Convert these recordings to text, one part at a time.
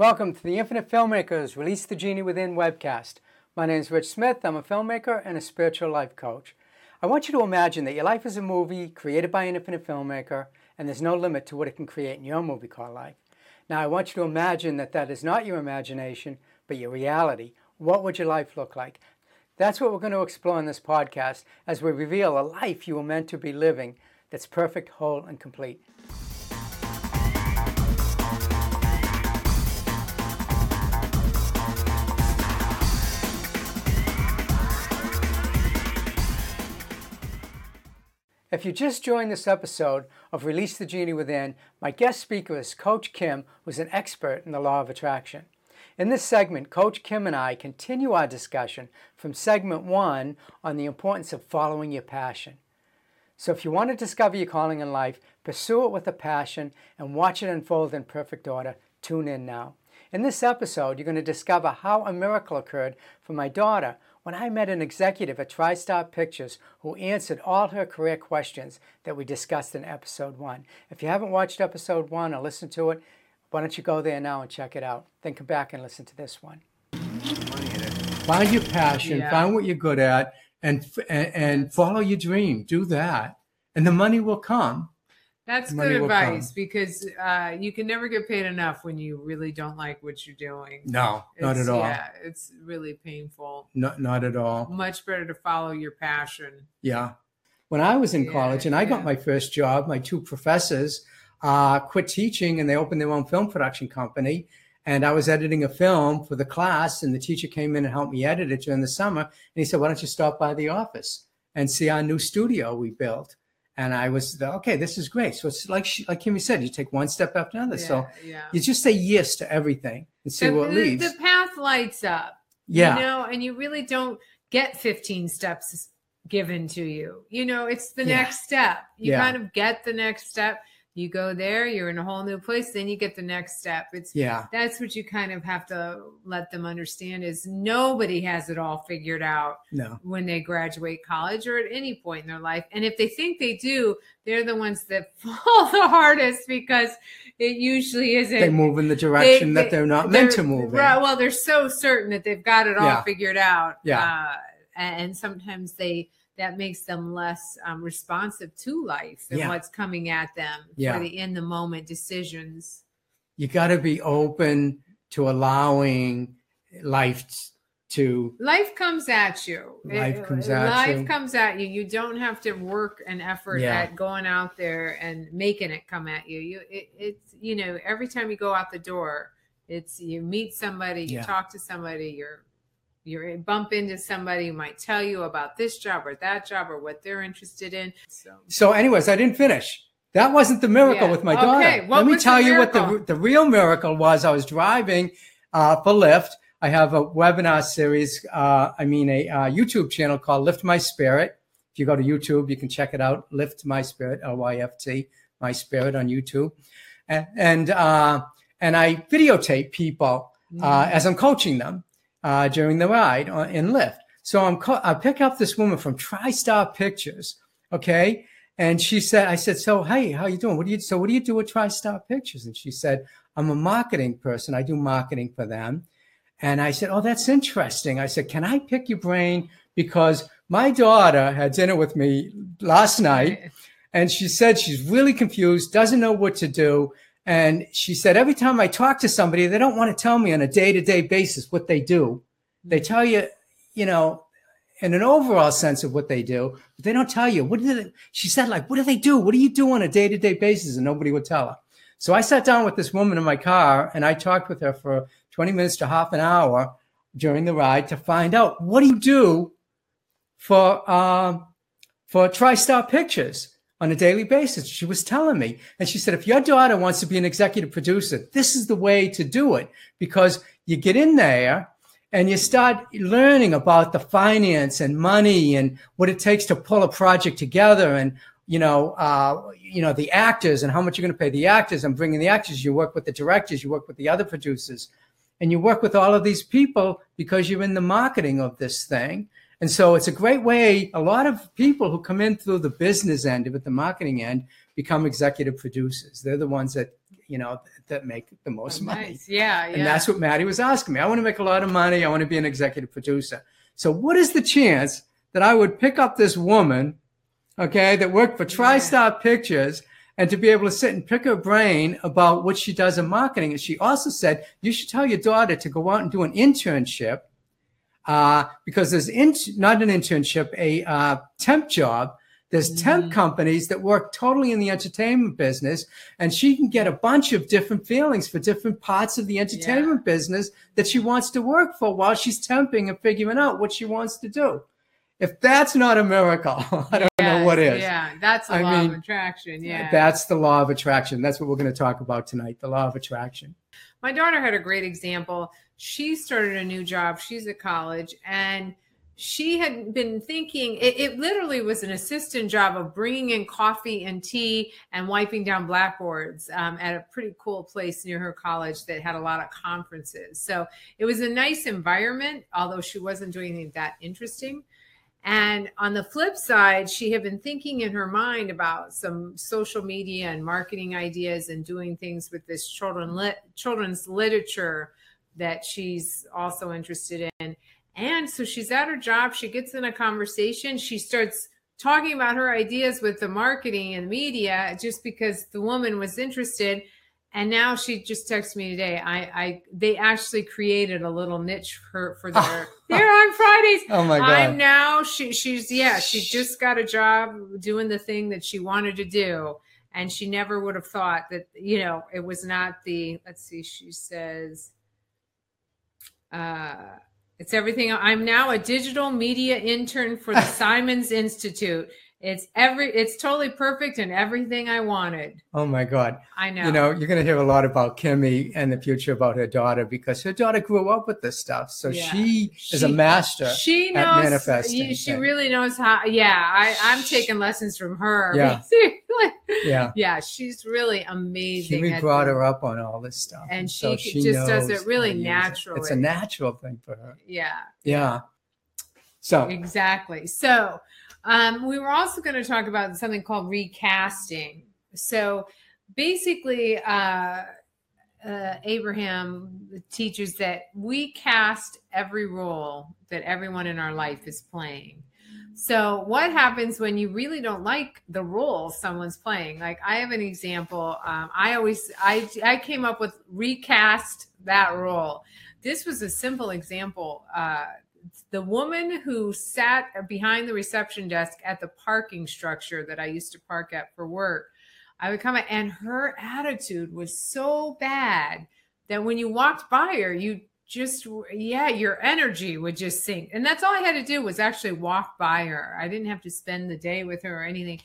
Welcome to the Infinite Filmmakers Release the Genie Within webcast. My name is Rich Smith. I'm a filmmaker and a spiritual life coach. I want you to imagine that your life is a movie created by an infinite filmmaker, and there's no limit to what it can create in your movie called life. Now, I want you to imagine that that is not your imagination, but your reality. What would your life look like? That's what we're going to explore in this podcast as we reveal a life you were meant to be living that's perfect, whole, and complete. If you just joined this episode of Release the Genie Within, my guest speaker is Coach Kim, who's an expert in the law of attraction. In this segment, Coach Kim and I continue our discussion from segment one on the importance of following your passion. So, if you want to discover your calling in life, pursue it with a passion, and watch it unfold in perfect order, tune in now. In this episode, you're going to discover how a miracle occurred for my daughter when I met an executive at TriStar Pictures who answered all her career questions that we discussed in episode one. If you haven't watched episode one or listened to it, why don't you go there now and check it out? Then come back and listen to this one. Find your passion, yeah. find what you're good at, and, and and follow your dream. Do that, and the money will come. That's good advice because uh, you can never get paid enough when you really don't like what you're doing. No, it's, not at all. Yeah, it's really painful. Not, not at all. Much better to follow your passion. Yeah. When I was in yeah, college and I yeah. got my first job, my two professors uh, quit teaching and they opened their own film production company. And I was editing a film for the class, and the teacher came in and helped me edit it during the summer. And he said, Why don't you stop by the office and see our new studio we built? And I was okay. This is great. So it's like she, like Kimmy said, you take one step after another. Yeah, so yeah. you just say yes to everything and see the, what leads. The path lights up. Yeah, you know, and you really don't get 15 steps given to you. You know, it's the yeah. next step. You kind of get the next step you go there you're in a whole new place then you get the next step. It's yeah. that's what you kind of have to let them understand is nobody has it all figured out no. when they graduate college or at any point in their life. And if they think they do they're the ones that fall the hardest because it usually isn't they move in the direction they, that they're not they're, meant to move right, well they're so certain that they've got it all yeah. figured out. Yeah. Uh, and sometimes they that makes them less um, responsive to life and yeah. what's coming at them yeah. for the in the moment decisions. You got to be open to allowing life to life comes at you life comes at life you life comes at you you don't have to work an effort yeah. at going out there and making it come at you you it, it's you know every time you go out the door it's you meet somebody you yeah. talk to somebody you're you bump into somebody who might tell you about this job or that job or what they're interested in. So, so anyways, I didn't finish. That wasn't the miracle yeah. with my daughter. Okay. Let me tell you what the, the real miracle was. I was driving uh, for Lyft. I have a webinar series, uh, I mean, a uh, YouTube channel called Lyft My Spirit. If you go to YouTube, you can check it out. Lyft My Spirit, L Y F T, My Spirit on YouTube. And, and, uh, and I videotape people uh, mm. as I'm coaching them uh, during the ride in Lyft. So I'm co- I pick up this woman from TriStar Pictures, okay, and she said, I said, so hey, how you doing? What do you so what do you do with TriStar Pictures? And she said, I'm a marketing person. I do marketing for them. And I said, oh, that's interesting. I said, can I pick your brain because my daughter had dinner with me last night, and she said she's really confused, doesn't know what to do. And she said, every time I talk to somebody, they don't want to tell me on a day to day basis what they do. They tell you, you know, in an overall sense of what they do, but they don't tell you what did they, she said, like, what do they do? What do you do on a day to day basis? And nobody would tell her. So I sat down with this woman in my car and I talked with her for 20 minutes to half an hour during the ride to find out what do you do for, uh, for TriStar Pictures on a daily basis. She was telling me, and she said, if your daughter wants to be an executive producer, this is the way to do it because you get in there and you start learning about the finance and money and what it takes to pull a project together and you know uh, you know the actors and how much you're going to pay the actors and bringing the actors you work with the directors you work with the other producers and you work with all of these people because you're in the marketing of this thing and so it's a great way. A lot of people who come in through the business end of it, the marketing end, become executive producers. They're the ones that you know, that make the most oh, money. Nice. Yeah, yeah. And that's what Maddie was asking me. I want to make a lot of money. I want to be an executive producer. So what is the chance that I would pick up this woman, okay, that worked for TriStar yeah. Pictures and to be able to sit and pick her brain about what she does in marketing. And she also said, you should tell your daughter to go out and do an internship uh, because there's in, not an internship, a uh, temp job. There's temp mm-hmm. companies that work totally in the entertainment business, and she can get a bunch of different feelings for different parts of the entertainment yeah. business that she wants to work for while she's temping and figuring out what she wants to do. If that's not a miracle, I don't yes, know what is. Yeah, that's the I law mean, of attraction. Yeah. That's the law of attraction. That's what we're going to talk about tonight the law of attraction. My daughter had a great example. She started a new job, she's at college, and she had been thinking it, it, literally was an assistant job of bringing in coffee and tea and wiping down blackboards um, at a pretty cool place near her college that had a lot of conferences. So it was a nice environment although she wasn't doing anything that interesting. And on the flip side, she had been thinking in her mind about some social media and marketing ideas and doing things with this children lit, children's literature that she's also interested in. And so she's at her job, she gets in a conversation, she starts talking about her ideas with the marketing and media just because the woman was interested and now she just texted me today. I, I, they actually created a little niche for for their. they're on Fridays. Oh my god! I'm now. She, she's yeah. She just got a job doing the thing that she wanted to do, and she never would have thought that you know it was not the. Let's see. She says, uh, "It's everything." I'm now a digital media intern for the Simons Institute. It's every it's totally perfect and everything I wanted. Oh my God. I know. You know, you're gonna hear a lot about Kimmy and the future about her daughter because her daughter grew up with this stuff. So yeah. she, she, is a master she knows, at manifesting. She really knows how yeah, I, I'm taking lessons from her. Yeah. yeah. Yeah, she's really amazing. Kimmy brought her up on all this stuff. And, and she, so she just does it really naturally. It. It's a natural thing for her. Yeah. Yeah. So exactly. So um, we were also going to talk about something called recasting. So basically, uh, uh, Abraham teaches that we cast every role that everyone in our life is playing. So, what happens when you really don't like the role someone's playing? Like, I have an example. Um, I always, I, I came up with recast that role. This was a simple example. Uh, the woman who sat behind the reception desk at the parking structure that I used to park at for work, I would come and her attitude was so bad that when you walked by her, you just yeah, your energy would just sink. And that's all I had to do was actually walk by her. I didn't have to spend the day with her or anything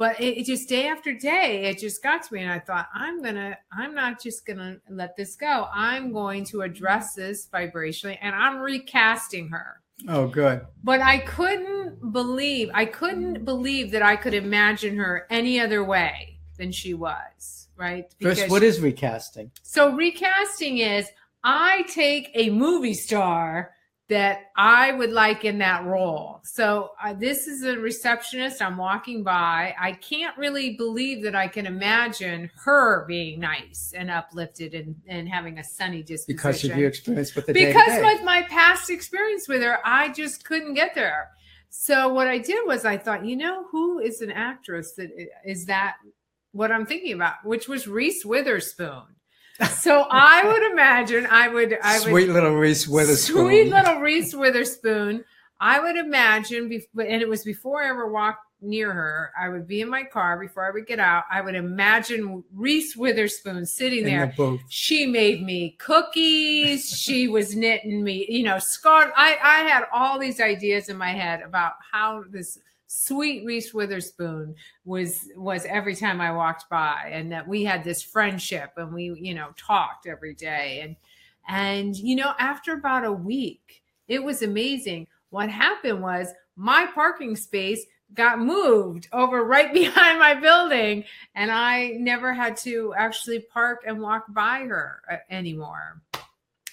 but it, it, just day after day it just got to me and i thought i'm gonna i'm not just gonna let this go. I'm going to address this vibrationally and i'm recasting her. Oh good. But i couldn't believe i couldn't believe that i could imagine her any other way than she was right? Because First, what is recasting? So recasting is i take a movie star that I would like in that role. So uh, this is a receptionist. I'm walking by. I can't really believe that I can imagine her being nice and uplifted and, and having a sunny disposition. Because of your experience with the Because with my past experience with her, I just couldn't get there. So what I did was I thought, you know, who is an actress that is that what I'm thinking about, which was Reese Witherspoon so I would imagine I would I would sweet little Reese Witherspoon. Sweet little Reese Witherspoon. I would imagine, and it was before I ever walked near her. I would be in my car before I would get out. I would imagine Reese Witherspoon sitting there. The she made me cookies. she was knitting me, you know, scarf. I I had all these ideas in my head about how this sweet Reese Witherspoon was was every time I walked by and that we had this friendship and we you know talked every day. And and you know after about a week it was amazing. What happened was my parking space got moved over right behind my building and I never had to actually park and walk by her uh, anymore.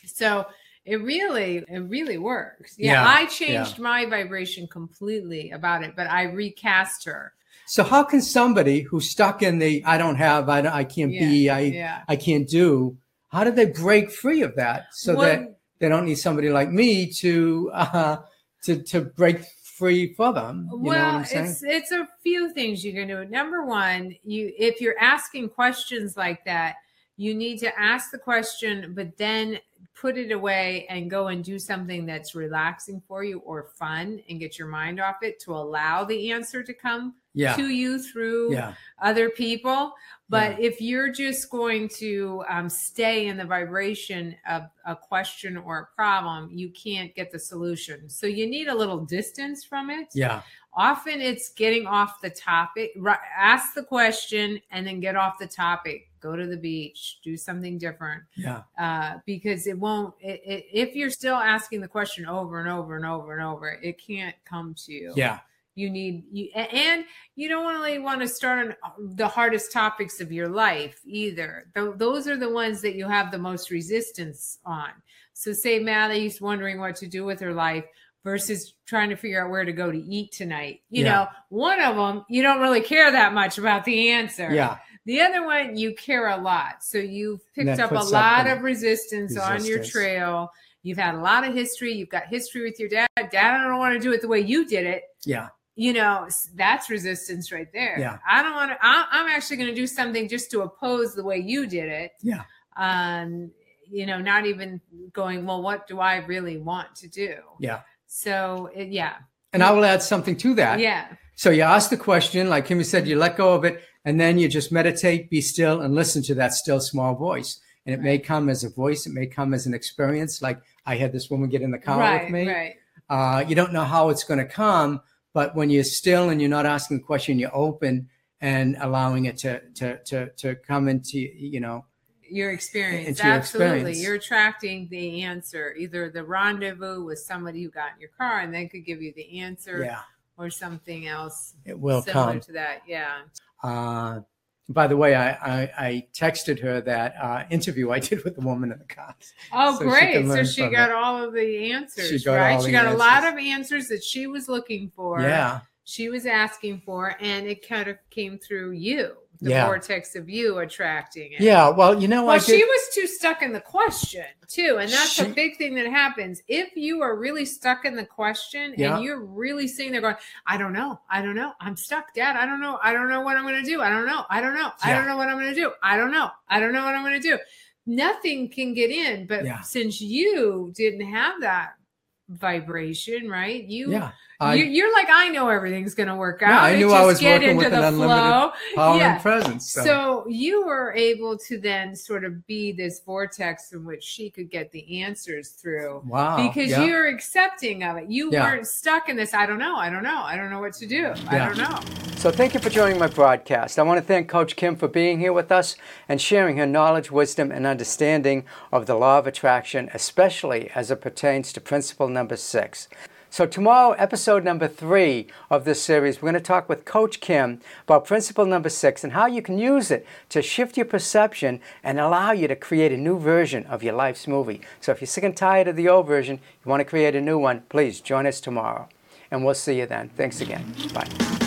So it really, it really works. Yeah, yeah I changed yeah. my vibration completely about it, but I recast her. So how can somebody who's stuck in the I don't have, I, don't, I can't yeah, be, I yeah. I can't do, how do they break free of that so well, that they don't need somebody like me to uh, to to break free for them? well, it's it's a few things you can do. Number one, you if you're asking questions like that, you need to ask the question, but then put it away and go and do something that's relaxing for you or fun and get your mind off it to allow the answer to come yeah. to you through yeah. other people. But yeah. if you're just going to um, stay in the vibration of a question or a problem, you can't get the solution. So you need a little distance from it. Yeah. Often it's getting off the topic, ask the question and then get off the topic go to the beach, do something different. Yeah. Uh, because it won't, it, it, if you're still asking the question over and over and over and over, it can't come to you. Yeah. You need you, and you don't really want to start on the hardest topics of your life either. Th- those are the ones that you have the most resistance on. So, say Maddie's wondering what to do with her life versus trying to figure out where to go to eat tonight. You yeah. know, one of them, you don't really care that much about the answer. Yeah. The other one, you care a lot. So you've picked up a lot of resistance, resistance, on your trail. You've had a lot of history. You've got history with your dad. Dad, I don't want to do it the way you did it. Yeah. You know, that's resistance right there. Yeah. I don't want to, I'm actually going to do something just to oppose the way you did it. Yeah. Um, you know, not even going, well, what do I really want to do? Yeah. So, it, yeah. And I will add something to that. Yeah. So you ask the question, like Kimmy said, you let go of it, and then you just meditate, be still, and listen to that still small voice. And it right. may come as a voice, it may come as an experience. Like I had this woman get in the car right, with me. Right. Uh, you don't know how it's going to come, but when you're still and you're not asking the question, you're open and allowing it to to to to come into you know your experience. Your Absolutely. Experience. You're attracting the answer, either the rendezvous with somebody who got in your car and they could give you the answer. Yeah or something else it will similar come to that yeah uh, by the way, I, I, I, texted her that uh, interview I did with the woman in the car. Oh, so great. She so she got it. all of the answers, she got right? She got answers. a lot of answers that she was looking for. Yeah. She was asking for, and it kind of came through you the yeah. vortex of you attracting it. Yeah, well, you know, what? well, she was too stuck in the question too, and that's she... a big thing that happens if you are really stuck in the question yeah. and you're really sitting there going, "I don't know, I don't know, I'm stuck, Dad. I don't know, I don't know what I'm going to do. I don't know, I don't know, I don't know what I'm going to do. I don't know, I don't know what I'm going to do." Nothing can get in, but yeah. since you didn't have that vibration, right? You yeah I, you, are like, I know everything's going to work out. Yeah, I knew I was working with an unlimited flow. power yeah. and presence. So. so. you were able to then sort of be this vortex in which she could get the answers through. Wow. Because yeah. you're accepting of it. You yeah. weren't stuck in this, I don't know, I don't know, I don't know what to do. I don't know. So thank you for joining my broadcast. I want to thank Coach Kim for being here with us and sharing her knowledge, wisdom, and understanding of the law of attraction, especially as it pertains to principle number six. So, tomorrow, episode number three of this series, we're going to talk with Coach Kim about principle number six and how you can use it to shift your perception and allow you to create a new version of your life's movie. So, if you're sick and tired of the old version, you want to create a new one, please join us tomorrow. And we'll see you then. Thanks again. Bye.